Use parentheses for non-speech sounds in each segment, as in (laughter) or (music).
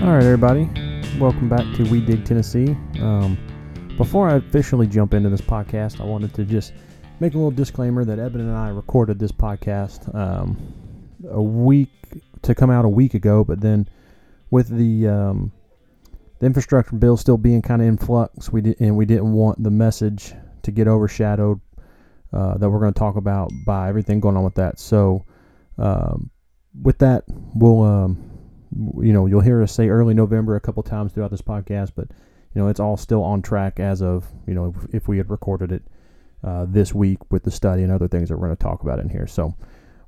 All right, everybody. Welcome back to We Dig Tennessee. Um, before I officially jump into this podcast, I wanted to just make a little disclaimer that Eben and I recorded this podcast um, a week to come out a week ago, but then with the um, the infrastructure bill still being kind of in flux, we did, and we didn't want the message to get overshadowed uh, that we're going to talk about by everything going on with that. So, um, with that, we'll um, you know you'll hear us say early November a couple times throughout this podcast, but you know it's all still on track as of you know if, if we had recorded it uh, this week with the study and other things that we're going to talk about in here. So,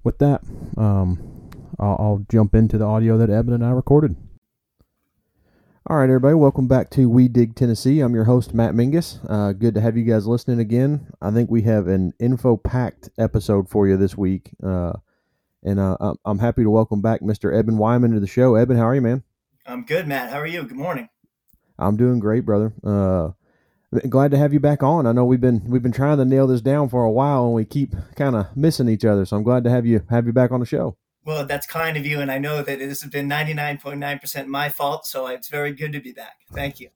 with that, um, I'll, I'll jump into the audio that Eben and I recorded. All right, everybody, welcome back to We Dig Tennessee. I'm your host, Matt Mingus. Uh, good to have you guys listening again. I think we have an info packed episode for you this week. Uh, and uh, I'm- I'm happy to welcome back Mr. Eben Wyman to the show. Eben, how are you, man? I'm good, Matt. How are you? Good morning. I'm doing great, brother. Uh, glad to have you back on. I know we've been we've been trying to nail this down for a while, and we keep kind of missing each other. So I'm glad to have you have you back on the show. Well, that's kind of you, and I know that this has been 99.9% my fault, so it's very good to be back. Thank you.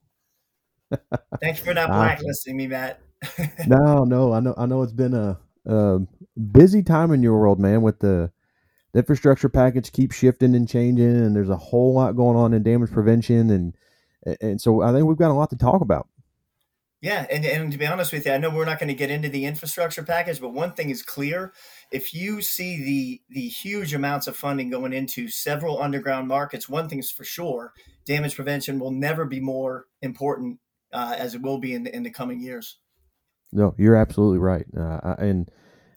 (laughs) Thank you for not blacklisting me, Matt. (laughs) no, no, I know, I know it's been a, a busy time in your world, man. With the, the infrastructure package keeps shifting and changing, and there's a whole lot going on in damage prevention, and and so I think we've got a lot to talk about. Yeah, and, and to be honest with you, I know we're not going to get into the infrastructure package, but one thing is clear: if you see the the huge amounts of funding going into several underground markets, one thing's for sure: damage prevention will never be more important uh, as it will be in the, in the coming years. No, you're absolutely right, uh, and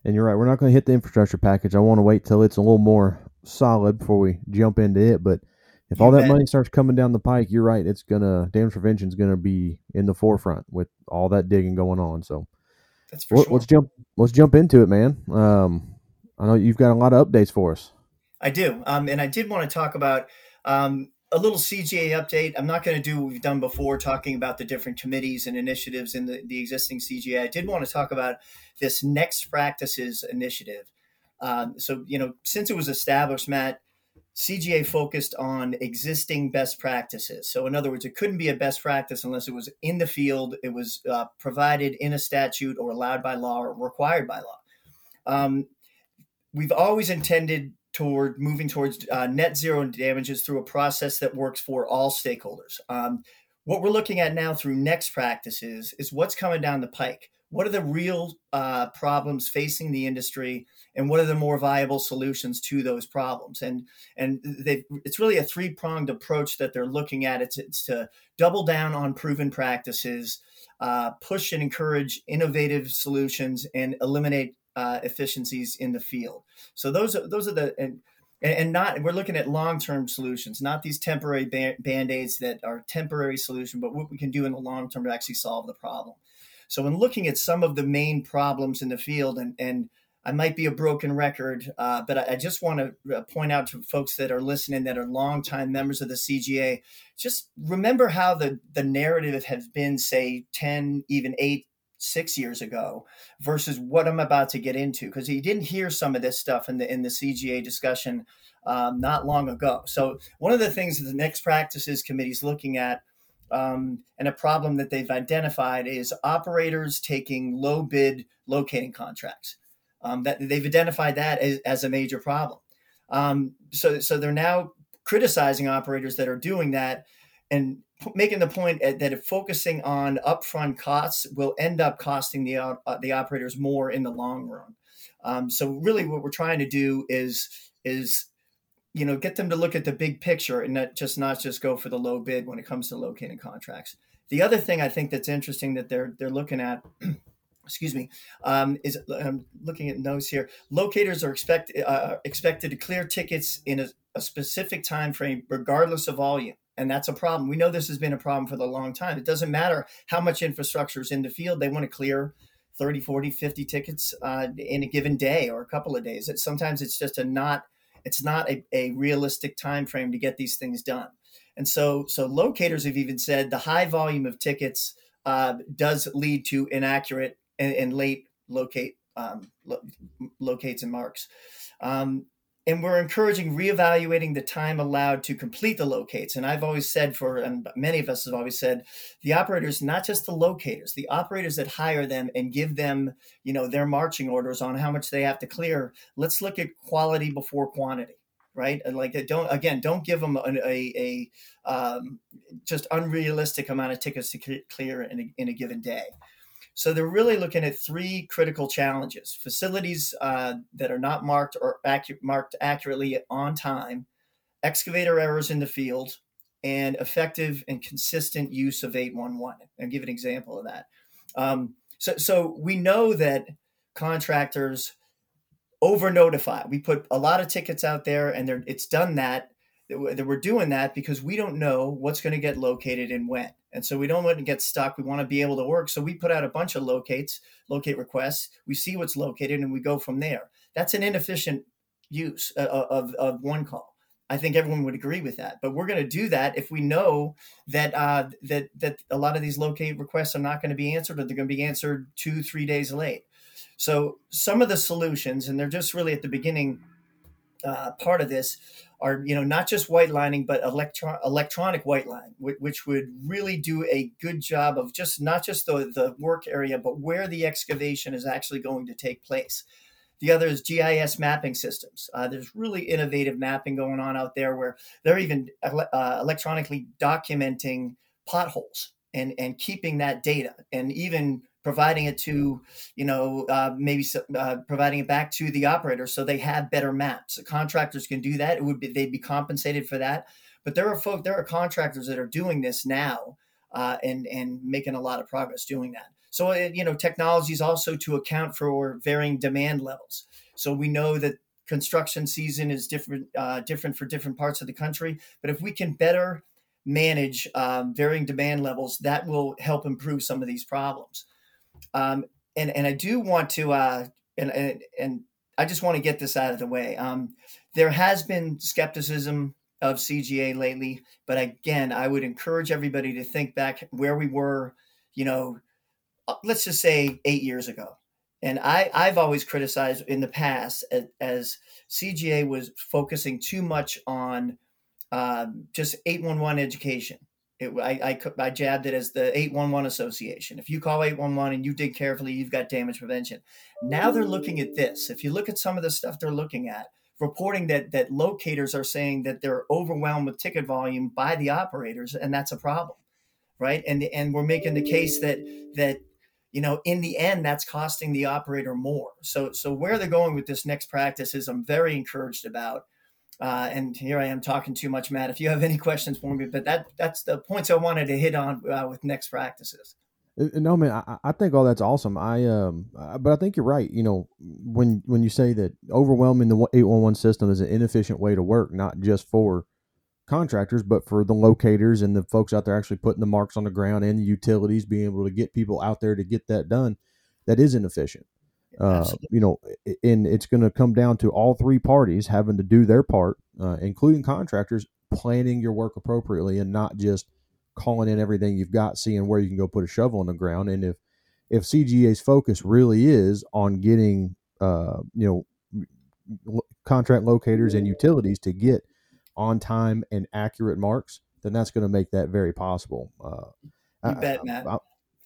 and you're right. We're not going to hit the infrastructure package. I want to wait till it's a little more solid before we jump into it. But if You all that bet. money starts coming down the pike, you're right. It's gonna damage prevention's gonna be in the forefront with all that digging going on. So. That's for Let- sure. Let's jump. Let's jump into it, man. Um, I know you've got a lot of updates for us. I do. Um, and I did want to talk about um, a little CGA update. I'm not going to do what we've done before, talking about the different committees and initiatives in the, the existing CGA. I did want to talk about this Next Practices initiative. Um, so, you know, since it was established, Matt, CGA focused on existing best practices. So, in other words, it couldn't be a best practice unless it was in the field, it was uh, provided in a statute or allowed by law or required by law. Um, we've always intended toward moving towards uh, net zero damages through a process that works for all stakeholders. Um, what we're looking at now through next practices is what's coming down the pike. What are the real uh, problems facing the industry, and what are the more viable solutions to those problems? And and it's really a three pronged approach that they're looking at. It's it's to double down on proven practices, uh, push and encourage innovative solutions, and eliminate uh, efficiencies in the field. So those are those are the and and not we're looking at long term solutions, not these temporary band aids that are temporary solution, but what we can do in the long term to actually solve the problem. So when looking at some of the main problems in the field, and and I might be a broken record, uh, but I, I just want to point out to folks that are listening that are longtime members of the CGA, just remember how the the narrative has been, say, ten, even eight, six years ago versus what I'm about to get into because he didn't hear some of this stuff in the in the CGA discussion um, not long ago. So one of the things that the next practices committee is looking at um, and a problem that they've identified is operators taking low bid locating contracts. Um, that they've identified that as, as a major problem. Um, so so they're now criticizing operators that are doing that and making the point that focusing on upfront costs will end up costing the uh, the operators more in the long run. Um, so really, what we're trying to do is is you know get them to look at the big picture and not just not just go for the low bid when it comes to locating contracts. The other thing I think that's interesting that they're they're looking at. (clears throat) Excuse me. Um, is I'm looking at notes here. Locators are expect, uh, expected to clear tickets in a, a specific time frame, regardless of volume and that's a problem. We know this has been a problem for the long time. It doesn't matter how much infrastructure is in the field, they want to clear 30, 40, 50 tickets uh, in a given day or a couple of days. It, sometimes it's just a not it's not a, a realistic time frame to get these things done. And so so locators have even said the high volume of tickets uh, does lead to inaccurate and, and late locate um, lo- locates and marks. Um, and we're encouraging reevaluating the time allowed to complete the locates. And I've always said for, and many of us have always said, the operators, not just the locators, the operators that hire them and give them, you know, their marching orders on how much they have to clear. Let's look at quality before quantity right? And like don't again, don't give them a, a, a um, just unrealistic amount of tickets to clear in a, in a given day. So they're really looking at three critical challenges: facilities uh, that are not marked or acu- marked accurately on time, excavator errors in the field, and effective and consistent use of 811. I'll give an example of that. Um, so, so we know that contractors over notify. We put a lot of tickets out there, and it's done that. That we're doing that because we don't know what's going to get located and when. And so we don't want to get stuck. We want to be able to work. So we put out a bunch of locates, locate requests. We see what's located and we go from there. That's an inefficient use uh, uh, of, of one call. I think everyone would agree with that. But we're going to do that if we know that uh, that that a lot of these locate requests are not going to be answered, or they're going to be answered two, three days late. So some of the solutions, and they're just really at the beginning uh, part of this, are you know not just white lining but electron electronic white line which would really do a good job of just not just the, the work area but where the excavation is actually going to take place. The other is gis mapping systems. Uh, there's really innovative mapping going on out there where they're even uh, electronically documenting potholes and and keeping that data. And even providing it to, you know, uh, maybe uh, providing it back to the operator so they have better maps. The contractors can do that. It would be they'd be compensated for that. But there are folk, there are contractors that are doing this now uh, and and making a lot of progress doing that. So uh, you know, technology is also to account for varying demand levels. So we know that construction season is different uh, different for different parts of the country. But if we can better manage um, varying demand levels, that will help improve some of these problems. Um, and and I do want to uh, and, and and I just want to get this out of the way. Um, there has been skepticism of CGA lately, but again, I would encourage everybody to think back where we were, you know, uh, let's just say eight years ago. And I, I've always criticized in the past as, as CGA was focusing too much on um, just 811 education. It, I, I, I jabbed it as the 811 association. If you call 811 and you dig carefully, you've got damage prevention. Now they're looking at this. If you look at some of the stuff they're looking at, reporting that that locators are saying that they're overwhelmed with ticket volume by the operators, and that's a problem, right? And and we're making the case that that you know in the end that's costing the operator more. So so where they're going with this next practice is I'm very encouraged about. Uh, and here I am talking too much, Matt. If you have any questions for me, but that that's the points I wanted to hit on uh, with next practices. Uh, uh, no, man, I, I think all that's awesome. I um, but I think you're right. You know, when when you say that overwhelming the eight one one system is an inefficient way to work, not just for contractors, but for the locators and the folks out there actually putting the marks on the ground and the utilities being able to get people out there to get that done, that is inefficient. Uh, you know, and it's going to come down to all three parties having to do their part, uh, including contractors, planning your work appropriately and not just calling in everything you've got, seeing where you can go put a shovel in the ground. And if if CGA's focus really is on getting, uh, you know, contract locators and utilities to get on time and accurate marks, then that's going to make that very possible. Uh, you bet, Matt. I,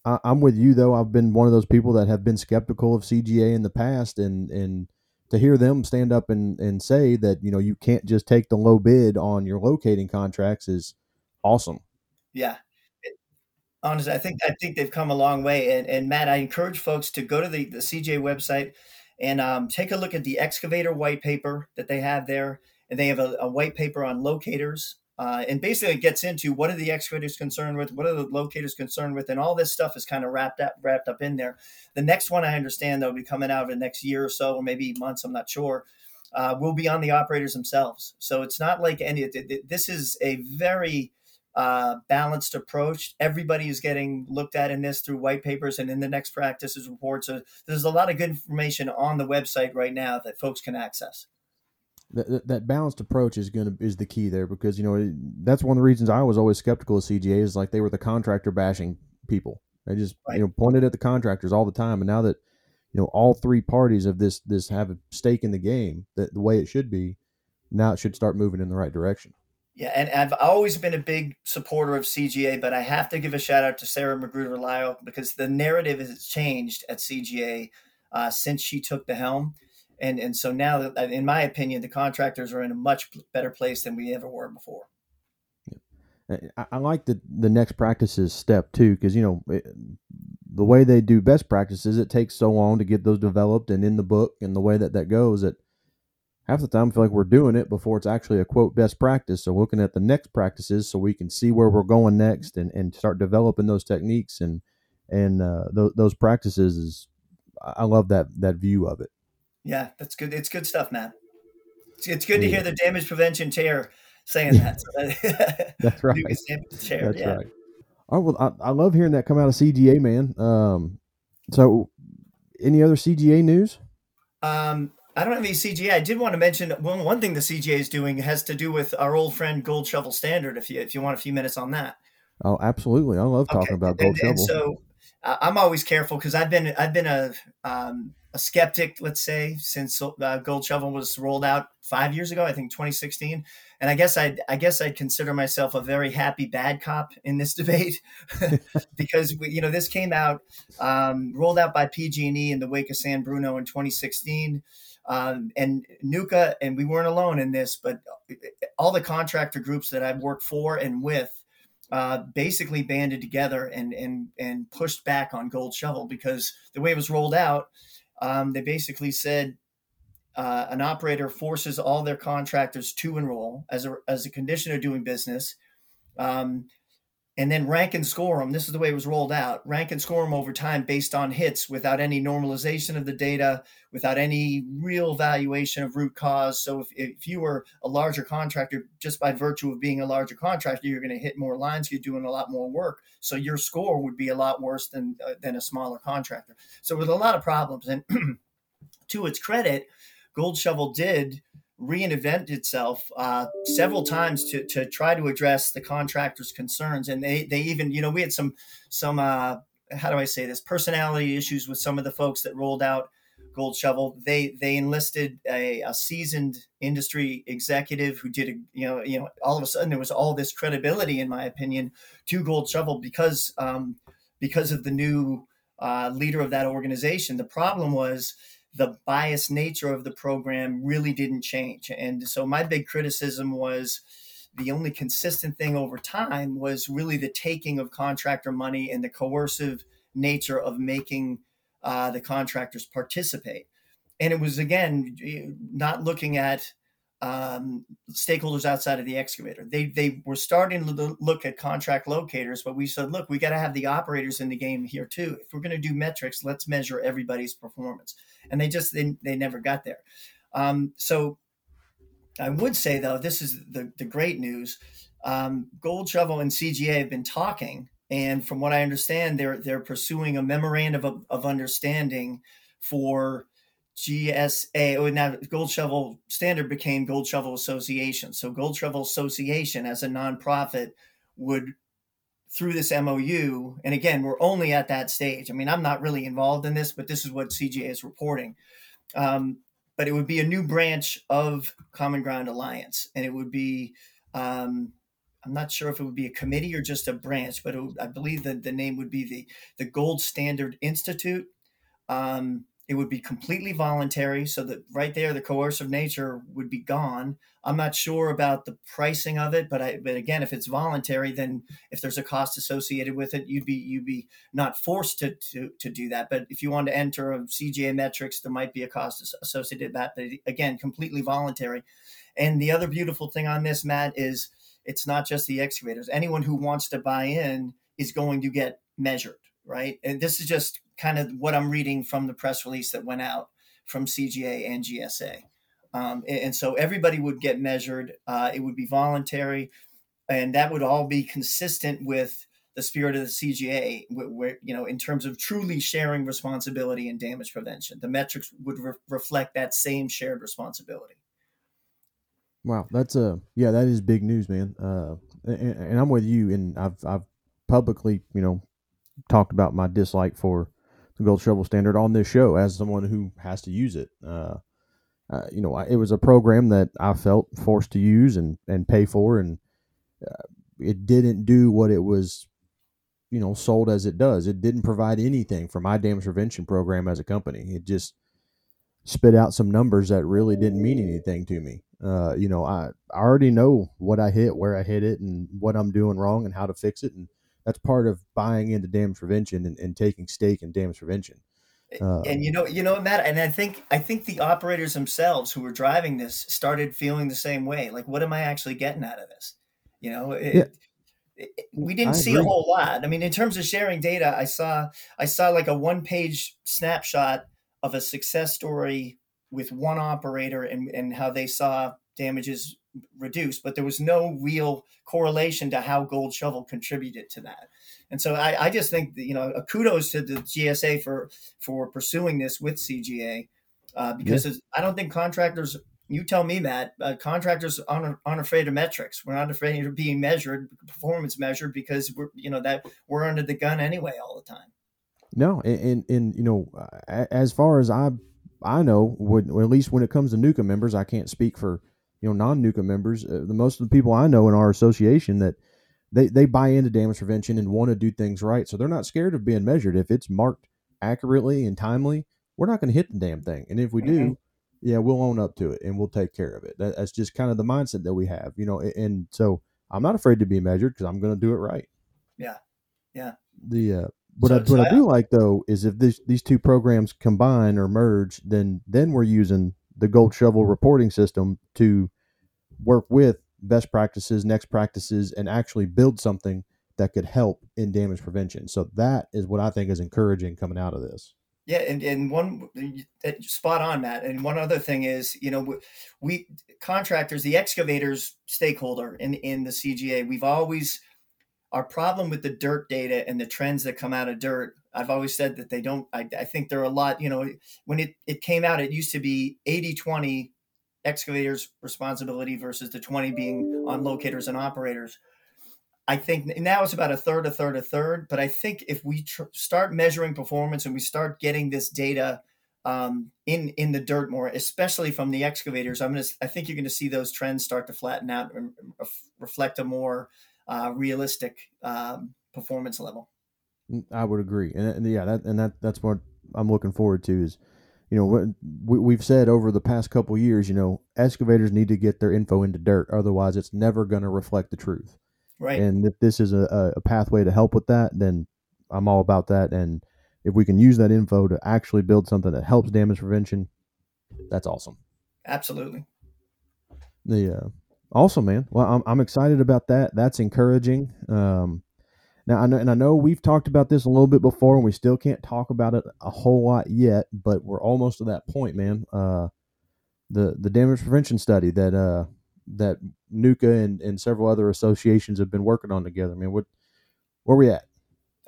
I, am with you though. I've been one of those people that have been skeptical of CGA in the past, and and to hear them stand up and and say that you know you can't just take the low bid on your locating contracts is awesome. Yeah, honestly, I think I think they've come a long way. And, and Matt, I encourage folks to go to the the CGA website and um, take a look at the excavator white paper that they have there, and they have a, a white paper on locators uh, and basically, it gets into what are the excavators concerned with, what are the locators concerned with, and all this stuff is kind of wrapped up wrapped up in there. The next one I understand that'll be coming out in the next year or so, or maybe months. I'm not sure. Uh, will be on the operators themselves. So it's not like any. This is a very uh, balanced approach. Everybody is getting looked at in this through white papers and in the next practices report. So there's a lot of good information on the website right now that folks can access that, that balanced approach is going to is the key there because you know that's one of the reasons I was always skeptical of CGA is like they were the contractor bashing people. They just right. you know pointed at the contractors all the time, and now that you know all three parties of this this have a stake in the game that the way it should be, now it should start moving in the right direction. Yeah, and I've always been a big supporter of CGA, but I have to give a shout out to Sarah Magruder Lyle because the narrative has changed at CGA uh, since she took the helm. And, and so now, uh, in my opinion, the contractors are in a much better place than we ever were before. Uh, I, I like the the next practices step too, because you know it, the way they do best practices, it takes so long to get those developed and in the book, and the way that that goes, that half the time I feel like we're doing it before it's actually a quote best practice. So looking at the next practices, so we can see where we're going next, and and start developing those techniques and and uh, th- those practices is I love that that view of it. Yeah, that's good. It's good stuff, Matt. It's, it's good yeah. to hear the damage prevention chair saying that. (laughs) That's (laughs) right. That's yeah. right. Oh well, I, I love hearing that come out of CGA, man. Um, so any other CGA news? Um, I don't have any CGA. I did want to mention one one thing the CGA is doing has to do with our old friend Gold Shovel Standard. If you if you want a few minutes on that. Oh, absolutely! I love talking okay. about Gold and, Shovel. And so uh, I'm always careful because I've been I've been a um, a skeptic, let's say, since uh, Gold Shovel was rolled out five years ago. I think 2016 and I guess I I guess I'd consider myself a very happy bad cop in this (laughs) debate (laughs) because we, you know this came out um, rolled out by PG&E in the wake of San Bruno in 2016. Um, and NUCA, and we weren't alone in this, but all the contractor groups that I've worked for and with uh, basically banded together and and and pushed back on Gold Shovel because the way it was rolled out, um, they basically said uh, an operator forces all their contractors to enroll as a, as a condition of doing business, um, and then rank and score them. This is the way it was rolled out rank and score them over time based on hits without any normalization of the data, without any real valuation of root cause. So if, if you were a larger contractor, just by virtue of being a larger contractor, you're going to hit more lines, you're doing a lot more work. So your score would be a lot worse than, uh, than a smaller contractor. So with a lot of problems. And (clears throat) to its credit, Gold Shovel did reinvent itself uh, several times to, to try to address the contractors' concerns, and they they even you know we had some some uh, how do I say this personality issues with some of the folks that rolled out Gold Shovel. They they enlisted a, a seasoned industry executive who did a, you know you know all of a sudden there was all this credibility in my opinion to Gold Shovel because um, because of the new uh, leader of that organization. The problem was the biased nature of the program really didn't change. And so my big criticism was the only consistent thing over time was really the taking of contractor money and the coercive nature of making uh, the contractors participate. And it was, again, not looking at um, stakeholders outside of the excavator. They they were starting to look at contract locators, but we said, look, we got to have the operators in the game here too. If we're going to do metrics, let's measure everybody's performance. And they just they, they never got there. Um, so I would say though, this is the the great news. Um, Gold Shovel and CGA have been talking, and from what I understand, they're they're pursuing a memorandum of, of understanding for GSA, oh, now Gold Shovel Standard became Gold Shovel Association. So Gold Shovel Association as a nonprofit would through this MOU, and again, we're only at that stage. I mean, I'm not really involved in this, but this is what CGA is reporting. Um, but it would be a new branch of Common Ground Alliance, and it would be, um, I'm not sure if it would be a committee or just a branch, but would, I believe that the name would be the the Gold Standard Institute. Um, it would be completely voluntary so that right there the coercive nature would be gone. I'm not sure about the pricing of it but i but again if it's voluntary then if there's a cost associated with it you'd be you'd be not forced to to, to do that. But if you want to enter a cga metrics there might be a cost associated with that but again completely voluntary. And the other beautiful thing on this matt is it's not just the excavators. Anyone who wants to buy in is going to get measured right? And this is just kind of what I'm reading from the press release that went out from CGA and GSA. Um, and, and, so everybody would get measured. Uh, it would be voluntary, and that would all be consistent with the spirit of the CGA, where, where you know, in terms of truly sharing responsibility and damage prevention, the metrics would re- reflect that same shared responsibility. Wow, that's a yeah, that is big news, man. Uh, and, and I'm with you, and I've I've publicly, you know, talked about my dislike for the gold shovel standard on this show as someone who has to use it. Uh, uh, you know, it was a program that I felt forced to use and, and pay for, and uh, it didn't do what it was, you know, sold as it does. It didn't provide anything for my damage prevention program as a company. It just spit out some numbers that really didn't mean anything to me. Uh, you know, I, I already know what I hit, where I hit it, and what I'm doing wrong, and how to fix it, and that's part of buying into damage prevention and, and taking stake in damage prevention. Uh, and you know, you know, Matt, and I think I think the operators themselves who were driving this started feeling the same way. Like, what am I actually getting out of this? You know, it, yeah. it, we didn't I see agree. a whole lot. I mean, in terms of sharing data, I saw I saw like a one page snapshot of a success story with one operator and and how they saw damages reduced, but there was no real correlation to how Gold Shovel contributed to that. And so I, I just think that, you know, a kudos to the GSA for for pursuing this with CGA uh, because yeah. I don't think contractors. You tell me, Matt. Uh, contractors aren't, aren't afraid of metrics. We're not afraid of being measured, performance measured, because we're you know that we're under the gun anyway all the time. No, and and, and you know, as far as I I know, when, at least when it comes to NUCA members, I can't speak for you know non NUCA members. Uh, the most of the people I know in our association that they they buy into damage prevention and want to do things right, so they're not scared of being measured. If it's marked accurately and timely, we're not going to hit the damn thing. And if we mm-hmm. do, yeah, we'll own up to it and we'll take care of it. That, that's just kind of the mindset that we have, you know. And so I'm not afraid to be measured because I'm going to do it right. Yeah, yeah. The uh, what so, I, what so I, I do like though is if this, these two programs combine or merge, then then we're using the Gold Shovel reporting system to work with best practices, next practices, and actually build something that could help in damage prevention. So that is what I think is encouraging coming out of this. Yeah, and, and one uh, uh, spot on, Matt. And one other thing is, you know, we contractors, the excavators stakeholder in in the CGA, we've always our problem with the dirt data and the trends that come out of dirt. I've always said that they don't. I, I think there are a lot. You know, when it it came out, it used to be 80 20 excavators responsibility versus the 20 being on locators and operators. I think now it's about a third, a third, a third. But I think if we tr- start measuring performance and we start getting this data um, in in the dirt more, especially from the excavators, I'm gonna. I think you're to see those trends start to flatten out and reflect a more uh, realistic um, performance level. I would agree, and, and yeah, that and that that's what I'm looking forward to is you know, we, we've said over the past couple years, you know, excavators need to get their info into dirt. Otherwise, it's never going to reflect the truth. Right. And if this is a, a pathway to help with that, then I'm all about that. And if we can use that info to actually build something that helps damage prevention, that's awesome. Absolutely. Yeah. awesome, man. Well, I'm I'm excited about that. That's encouraging. Um, now I know, and I know we've talked about this a little bit before, and we still can't talk about it a whole lot yet, but we're almost to that point, man. Uh, the the damage prevention study that uh that NUCA and, and several other associations have been working on together. I mean, what where we at?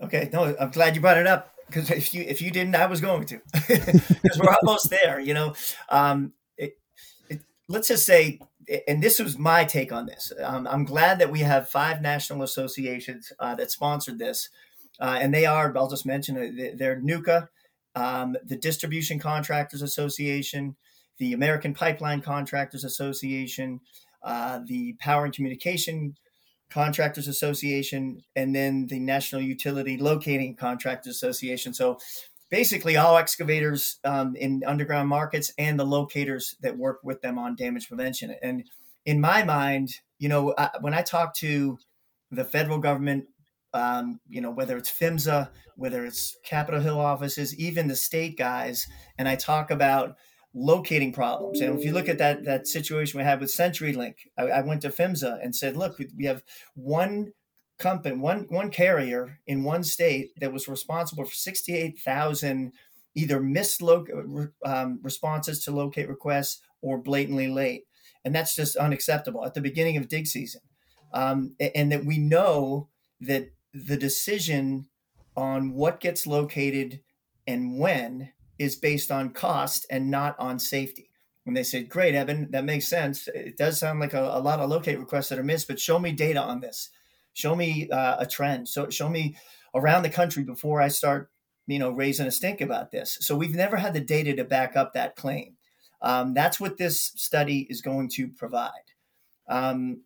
Okay, no, I'm glad you brought it up because if you if you didn't, I was going to (laughs) because we're almost there. You know, um, it, it, let's just say and this was my take on this. Um, I'm glad that we have five national associations uh, that sponsored this, uh, and they are. I'll just mention. They're NUCA, um, the Distribution Contractors Association, the American Pipeline Contractors Association, uh, the Power and Communication Contractors Association, and then the National Utility Locating Contractors Association. So basically all excavators um, in underground markets and the locators that work with them on damage prevention. And in my mind, you know, I, when I talk to the federal government, um, you know, whether it's PHMSA, whether it's Capitol Hill offices, even the state guys, and I talk about locating problems. And if you look at that that situation we had with CenturyLink, I, I went to PHMSA and said, look, we have one company, one one carrier in one state that was responsible for 68,000 either missed lo- um, responses to locate requests or blatantly late, and that's just unacceptable at the beginning of dig season. Um, and that we know that the decision on what gets located and when is based on cost and not on safety. When they said, "Great, Eben, that makes sense," it does sound like a, a lot of locate requests that are missed, but show me data on this show me uh, a trend so show me around the country before i start you know raising a stink about this so we've never had the data to back up that claim Um, that's what this study is going to provide. Um,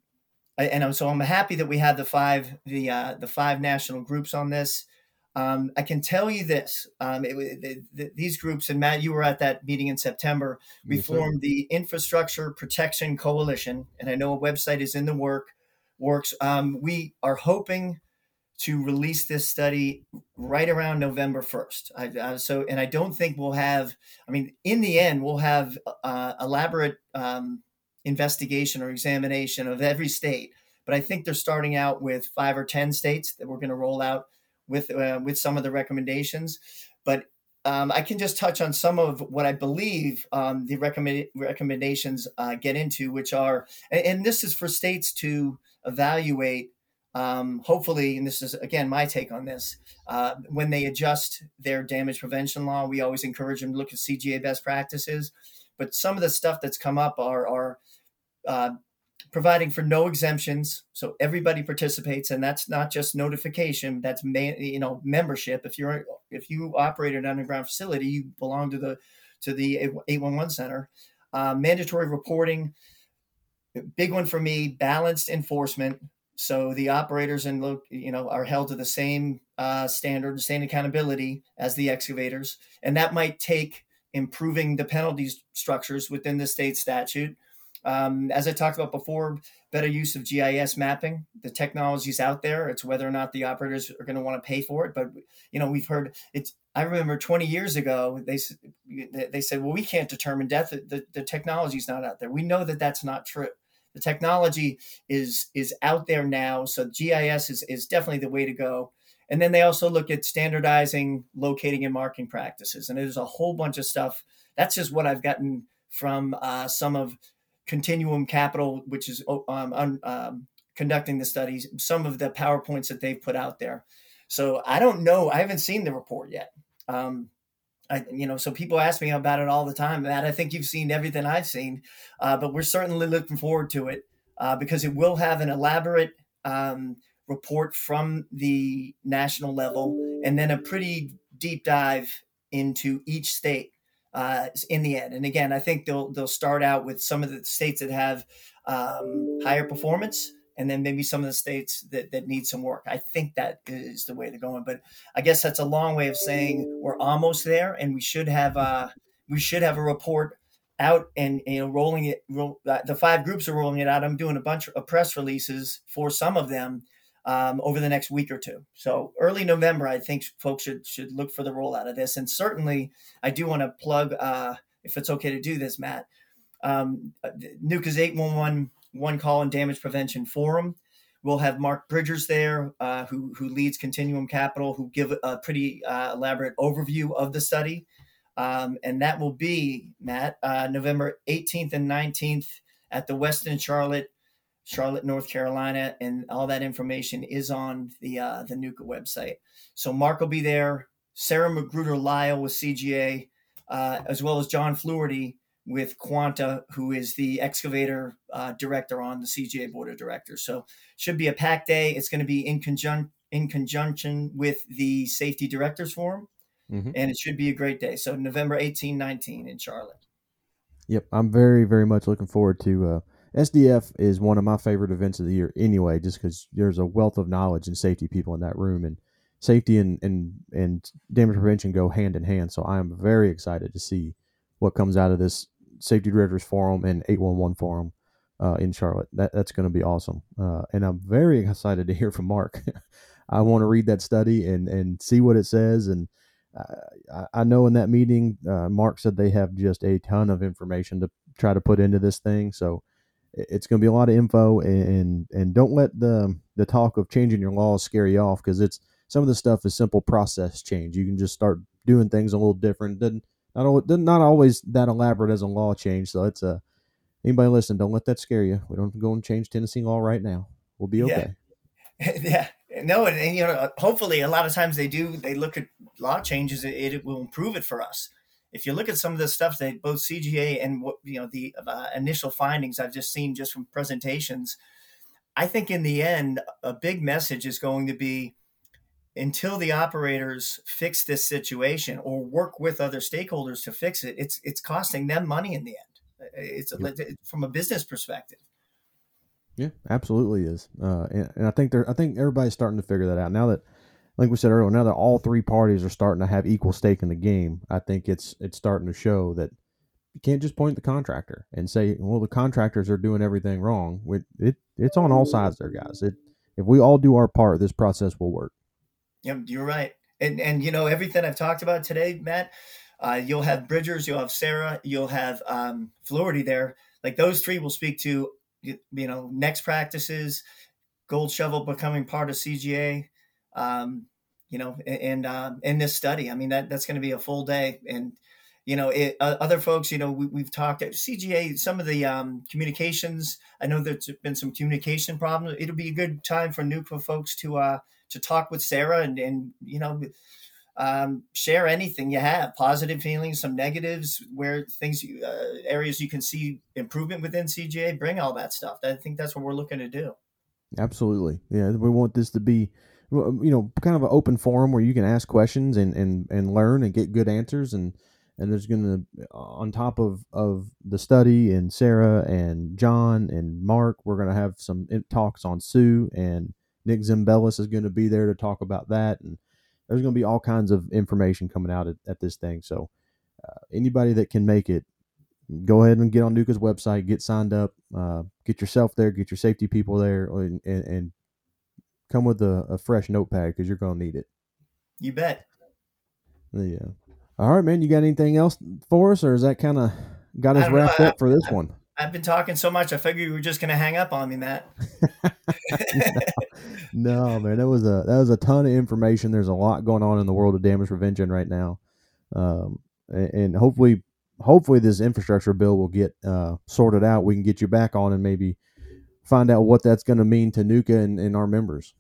and so I'm happy that we have the five the uh, the five national groups on this. Um, I can tell you this: um, it, it, it, these groups, and Matt, you were at that meeting in September. We yes, formed the Infrastructure Protection Coalition, and I know a website is in the work works. Um, we are hoping to release this study right around November 1st. I, uh, so, and I don't think we'll have, I mean, in the end, we'll have uh, elaborate um, investigation or examination of every state. But I think they're starting out with five or 10 states that we're going to roll out with, uh, with some of the recommendations. But um, I can just touch on some of what I believe um, the recommend, recommendations uh, get into, which are, and, and this is for states to evaluate um, hopefully, and this is again my take on this, uh, when they adjust their damage prevention law, we always encourage them to look at CGA best practices. But some of the stuff that's come up are, are uh, providing for no exemptions, so everybody participates, and that's not just notification. That's you know membership. If you're if you operate an underground facility, you belong to the to the 811 center. Uh, mandatory reporting. Big one for me: balanced enforcement so the operators and you know, are held to the same uh, standard, same accountability as the excavators, and that might take improving the penalties structures within the state statute. Um, as I talked about before, better use of GIS mapping. The technology's out there. It's whether or not the operators are going to want to pay for it. But you know, we've heard it's. I remember 20 years ago, they they said, "Well, we can't determine death. The, the technology's not out there." We know that that's not true the technology is is out there now so gis is, is definitely the way to go and then they also look at standardizing locating and marking practices and there's a whole bunch of stuff that's just what i've gotten from uh, some of continuum capital which is oh, um, um, conducting the studies some of the powerpoints that they've put out there. So i don't know i haven't seen the report yet. Um, I, you know, so people ask me about it all the time. Matt, I think you've seen everything I've seen, uh, but we're certainly looking forward to it uh, because it will have an elaborate um, report from the national level and then a pretty deep dive into each state uh, in the end. And again, I think they'll they'll start out with some of the states that have um, higher performance and then maybe some of the states that, that need some work. I think that is the way they're going. But I guess that's a long way of saying we're almost there, and we should have uh, we should have a report out and you know rolling it. Roll, uh, the five groups are rolling it out. I'm doing a bunch of press releases for some of them um, over the next week or two. So early November, I think folks should should look for the rollout of this. And certainly, I do want to plug, uh, if it's okay to do this, Matt. Um, uh, NUCA's 811 one call and damage prevention forum. We'll have Mark Bridgers there, uh, who who leads Continuum Capital, who give a pretty uh, elaborate overview of the study, um, and that will be Matt uh, November 18th and 19th at the Westin Charlotte, Charlotte, North Carolina, and all that information is on the uh, the NUCA website. So Mark will be there. Sarah Magruder Lyle with CGA, uh, as well as John Fluharty with Quanta, who is the excavator uh, director on the CGA board of directors. So should be a packed day. It's going to be in conjunction in conjunction with the safety directors forum, mm-hmm. and it should be a great day. So November 18, 19 in Charlotte. Yep, I'm very very much looking forward to. SDF is one of my favorite events of the year anyway, just because there's a wealth of knowledge and safety people in that room, and safety and and and damage prevention go hand in hand. So I am very excited to see what comes out of this Safety Directors Forum and 811 Forum uh, in Charlotte. That, that's going to be awesome. Uh, and I'm very excited to hear from Mark. (laughs) I want to read that study and, and see what it says. And uh, I, I know in that meeting, uh, Mark said they have just a ton of information to try to put into this thing. So it's going to be a lot of info and, and don't let the, the talk of changing your laws scare you off because it's some of the stuff is simple process change. You can just start doing things a little different. Doesn't not not always that elaborate as a law change. So it's a anybody listen, don't let that scare you. We don't go and change Tennessee law right now. We'll be okay. Yeah. (laughs) yeah. No, and, and, you know, hopefully, a lot of times they do. They look at law changes; it, it, will improve it for us. If you look at some of the stuff that both CGA and what you know the uh, initial findings I've just seen just from presentations, I think in the end, a big message is going to be until the operators fix this situation or work with other stakeholders to fix it, it's it's costing them money in the end. It's from a business perspective. Yeah, absolutely is, uh, and, and I think they're I think everybody's starting to figure that out now that, like we said earlier, now that all three parties are starting to have equal stake in the game. I think it's it's starting to show that you can't just point the contractor and say, well, the contractors are doing everything wrong. It, it it's on all sides there, guys. It if we all do our part, this process will work. Yep, you're right. And and you know everything I've talked about today, Matt. Uh, you'll have Bridgers, you'll have Sarah, you'll have um, Fluharty there. Like those three will speak to you know next practices, Gold Shovel becoming part of CGA. Um, you know, and, uh, in this study, I mean that that's going to be a full day, and you know, it, uh, other folks, you know, we, have talked at CGA, some of the um, communications. I know there's been some communication problems. It'll be a good time for NUCA folks to uh, to talk with Sarah and, and you know, um, share anything you have, positive feelings, some negatives, where things, uh, areas you can see improvement within CGA. Bring all that stuff. I think that's what we're looking to do. Absolutely, yeah. We want this to be you know kind of an open forum where you can ask questions and and and learn and get good answers and and there's going to on top of of the study and Sarah and John and Mark, we're going to have some talks on Sue and Nick Zembillas is going to be there to talk about that, and there's going to be all kinds of information coming out at, at this thing. So uh, anybody that can make it, go ahead and get on NUCA's website, get signed up, uh, get yourself there, get your safety people there, and, and, and come with a, a fresh notepad because you're going to need it. You bet. Yeah. All right, man. You got anything else for us, or is that kind of got us wrapped know, up for this I, one? I've been talking so much. I figured you were just going to hang up on me, Matt. no, (laughs) no, man. That was a that was a ton of information. There's a lot going on in the world of damage prevention right now, um, and, and, hopefully, hopefully, this infrastructure bill will get uh, sorted out. We can get you back on and maybe find out what that's going to mean to NUCA and, and our members.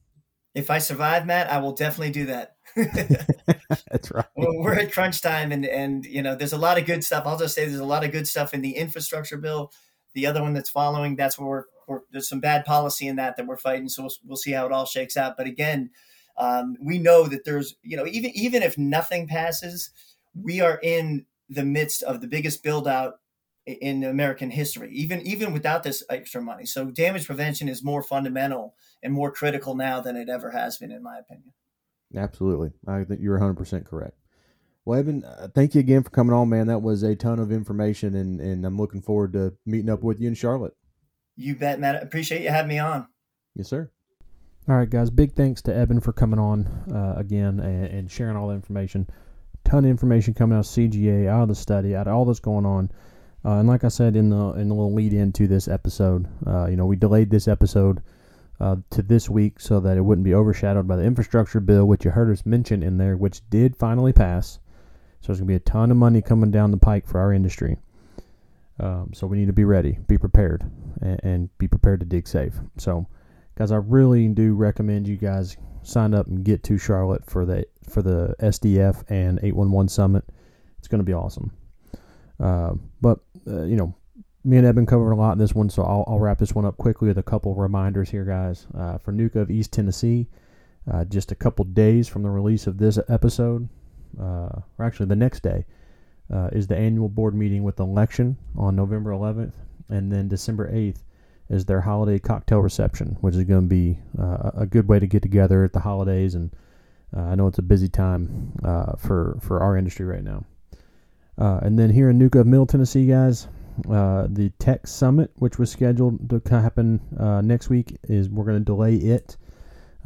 If I survive, Matt, I will definitely do that. (laughs) That's right. Well, we're at crunch time, and and you know, there's a lot of good stuff. I'll just say there's a lot of good stuff in the infrastructure bill. The other one that's following, that's where we're, we're there's some bad policy in that that we're fighting. So we'll, we'll see how it all shakes out. But again, um, we know that there's you know even even if nothing passes, we are in the midst of the biggest build out in American history, even even without this extra money. So damage prevention is more fundamental and more critical now than it ever has been, in my opinion. Absolutely. I think you're 100% correct. Well, Eben, uh, thank you again for coming on, man. That was a ton of information, and, and I'm looking forward to meeting up with you in Charlotte. You bet, Matt. Appreciate you having me on. Yes, sir. All right, guys. Big thanks to Eben for coming on uh, again and, and, sharing all the information. Ton of information coming out of CGA, out of the study, out of all that's going on. Uh, and like I said in the in the little lead into this episode, uh, you know, we delayed this episode uh, to this week so that it wouldn't be overshadowed by the infrastructure bill, which you heard us mention in there, which did finally pass. So there's to be a ton of money coming down the pike for our industry. Um, so we need to be ready, be prepared, and, and, be prepared to dig safe. So, guys, I really do recommend you guys sign up and get to Charlotte for the for the SDF and 811 summit. It's going to be awesome. Uh, but uh, you know, me and Eben covered a lot in this one, so I'll, I'll wrap this one up quickly with a couple reminders here, guys. Uh, for NUCA of East Tennessee, uh, just a couple days from the release of this episode, uh, or actually the next day, uh, is the annual board meeting with election on November 11th, and then December 8th is their holiday cocktail reception, which is going to be uh, a good way to get together at the holidays. And uh, I know it's a busy time for for our industry right now. And then here in NUCA of Middle Tennessee, guys, uh, the Tech Summit, which was scheduled to happen uh, next week, is we're going to delay it.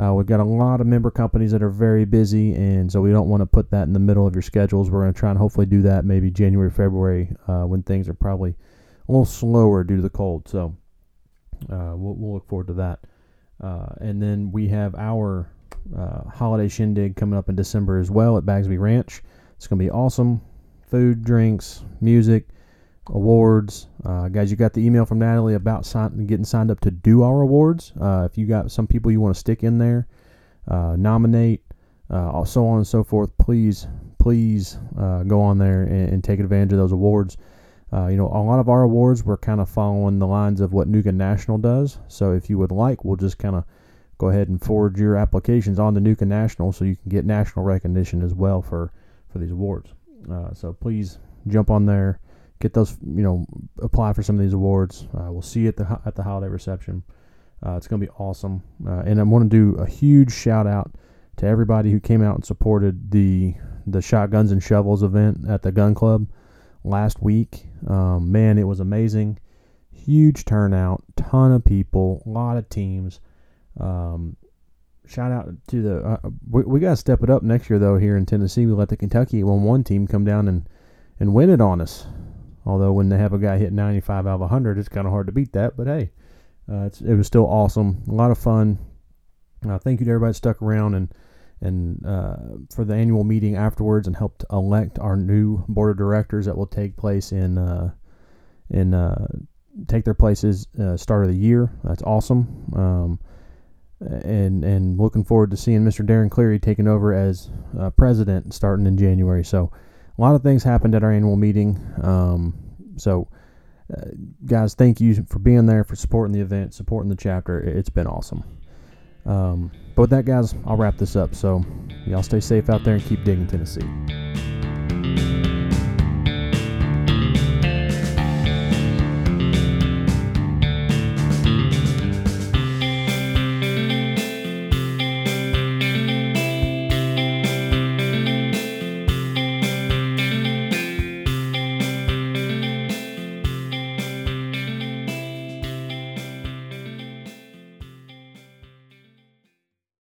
Uh, we've got a lot of member companies that are very busy, and so we don't want to put that in the middle of your schedules. We're going to try and hopefully do that maybe January, February, uh, when things are probably a little slower due to the cold. So uh, we'll, we'll, look forward to that. and then we have our holiday shindig coming up in December as well at Bagsby Ranch. It's going to be awesome. Food, drinks, music awards. Uh, guys, you got the email from Natalie about sign- getting signed up to do our awards. Uh, if you got some people you want to stick in there, uh, nominate, uh, so on and so forth, please, please uh, go on there and, and, take advantage of those awards. Uh, you know, a lot of our awards we're kind of following the lines of what NUCA National does. So if you would like, we'll just kind of go ahead and forward your applications on the NUCA National so you can get national recognition as well for for these awards. Uh, so please jump on there, get those you know apply for some of these awards. Uh, we'll see you at the at the holiday reception. Uh, it's going to be awesome, uh, and I want to do a huge shout out to everybody who came out and supported the the shotguns and shovels event at the gun club last week. Um, man, it was amazing. Huge turnout, ton of people, a lot of teams. Um, shout out to the. Uh, we, we got to step it up next year though. Here in Tennessee, we let the Kentucky one one team come down and and win it on us. Although when they have a guy hit 95 out of 100, it's kind of hard to beat that. But hey, uh, it was still awesome. A lot of fun. Uh, thank you to everybody stuck around and and uh, for the annual meeting afterwards and helped elect our new board of directors that will take place in uh, in uh, take their places uh, start of the year. That's awesome. Um, and and looking forward to seeing Mr. Darren Cleary taking over as uh, president starting in January. So a lot of things happened at our annual meeting. Um, so uh, guys, thank you for being there, for supporting the event, supporting the chapter. It's been awesome. Um, but with that, guys, I'll wrap this up. So y'all stay safe out there and keep digging Tennessee.